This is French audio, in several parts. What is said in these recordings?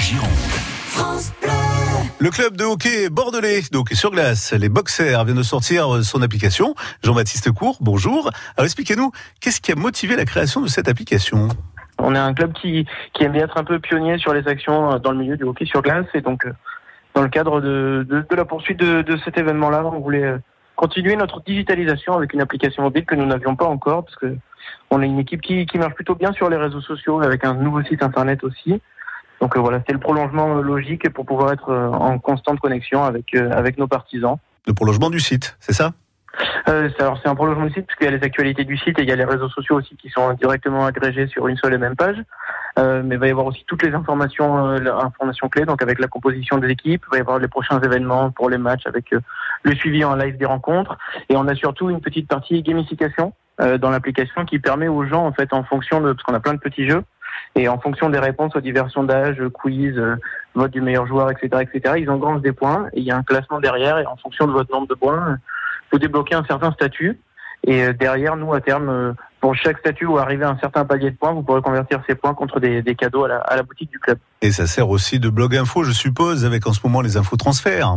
Gironde. Le club de hockey bordelais, donc sur glace, les boxers, vient de sortir son application. Jean-Baptiste Cour, bonjour. Alors expliquez-nous, qu'est-ce qui a motivé la création de cette application? On est un club qui, qui aime bien être un peu pionnier sur les actions dans le milieu du hockey sur glace et donc dans le cadre de, de, de la poursuite de, de cet événement-là, on voulait continuer notre digitalisation avec une application mobile que nous n'avions pas encore parce que on a une équipe qui, qui marche plutôt bien sur les réseaux sociaux avec un nouveau site internet aussi. Donc euh, voilà, c'est le prolongement logique pour pouvoir être euh, en constante connexion avec euh, avec nos partisans. Le prolongement du site, c'est ça? Euh, alors c'est un prolongement du site puisqu'il y a les actualités du site et il y a les réseaux sociaux aussi qui sont directement agrégés sur une seule et même page. Euh, mais il va y avoir aussi toutes les informations, euh, informations clés, donc avec la composition des équipes, il va y avoir les prochains événements pour les matchs avec euh, le suivi en live des rencontres. Et on a surtout une petite partie gamification euh, dans l'application qui permet aux gens, en fait, en fonction de, parce qu'on a plein de petits jeux, et en fonction des réponses aux diversions d'âge, quiz, euh, vote du meilleur joueur, etc., etc., ils engrangent des points et il y a un classement derrière et en fonction de votre nombre de points, vous débloquez un certain statut. Et euh, derrière, nous, à terme, euh, pour chaque statut ou arriver à un certain palier de points, vous pourrez convertir ces points contre des, des cadeaux à la, à la, boutique du club. Et ça sert aussi de blog info, je suppose, avec en ce moment les infos transferts.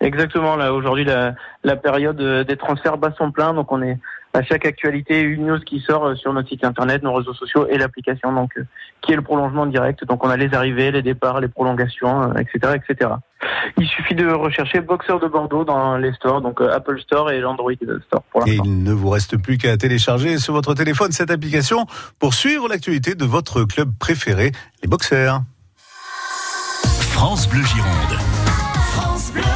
Exactement. Là, aujourd'hui, la, la période des transferts bat son plein, donc on est à chaque actualité une news qui sort sur notre site internet, nos réseaux sociaux et l'application, donc qui est le prolongement direct. Donc on a les arrivées, les départs, les prolongations, etc., etc. Il suffit de rechercher Boxer de Bordeaux dans les stores, donc Apple Store et l'Android Store. Pour et il ne vous reste plus qu'à télécharger sur votre téléphone cette application pour suivre l'actualité de votre club préféré, les Boxers. France Bleu Gironde. France Bleu.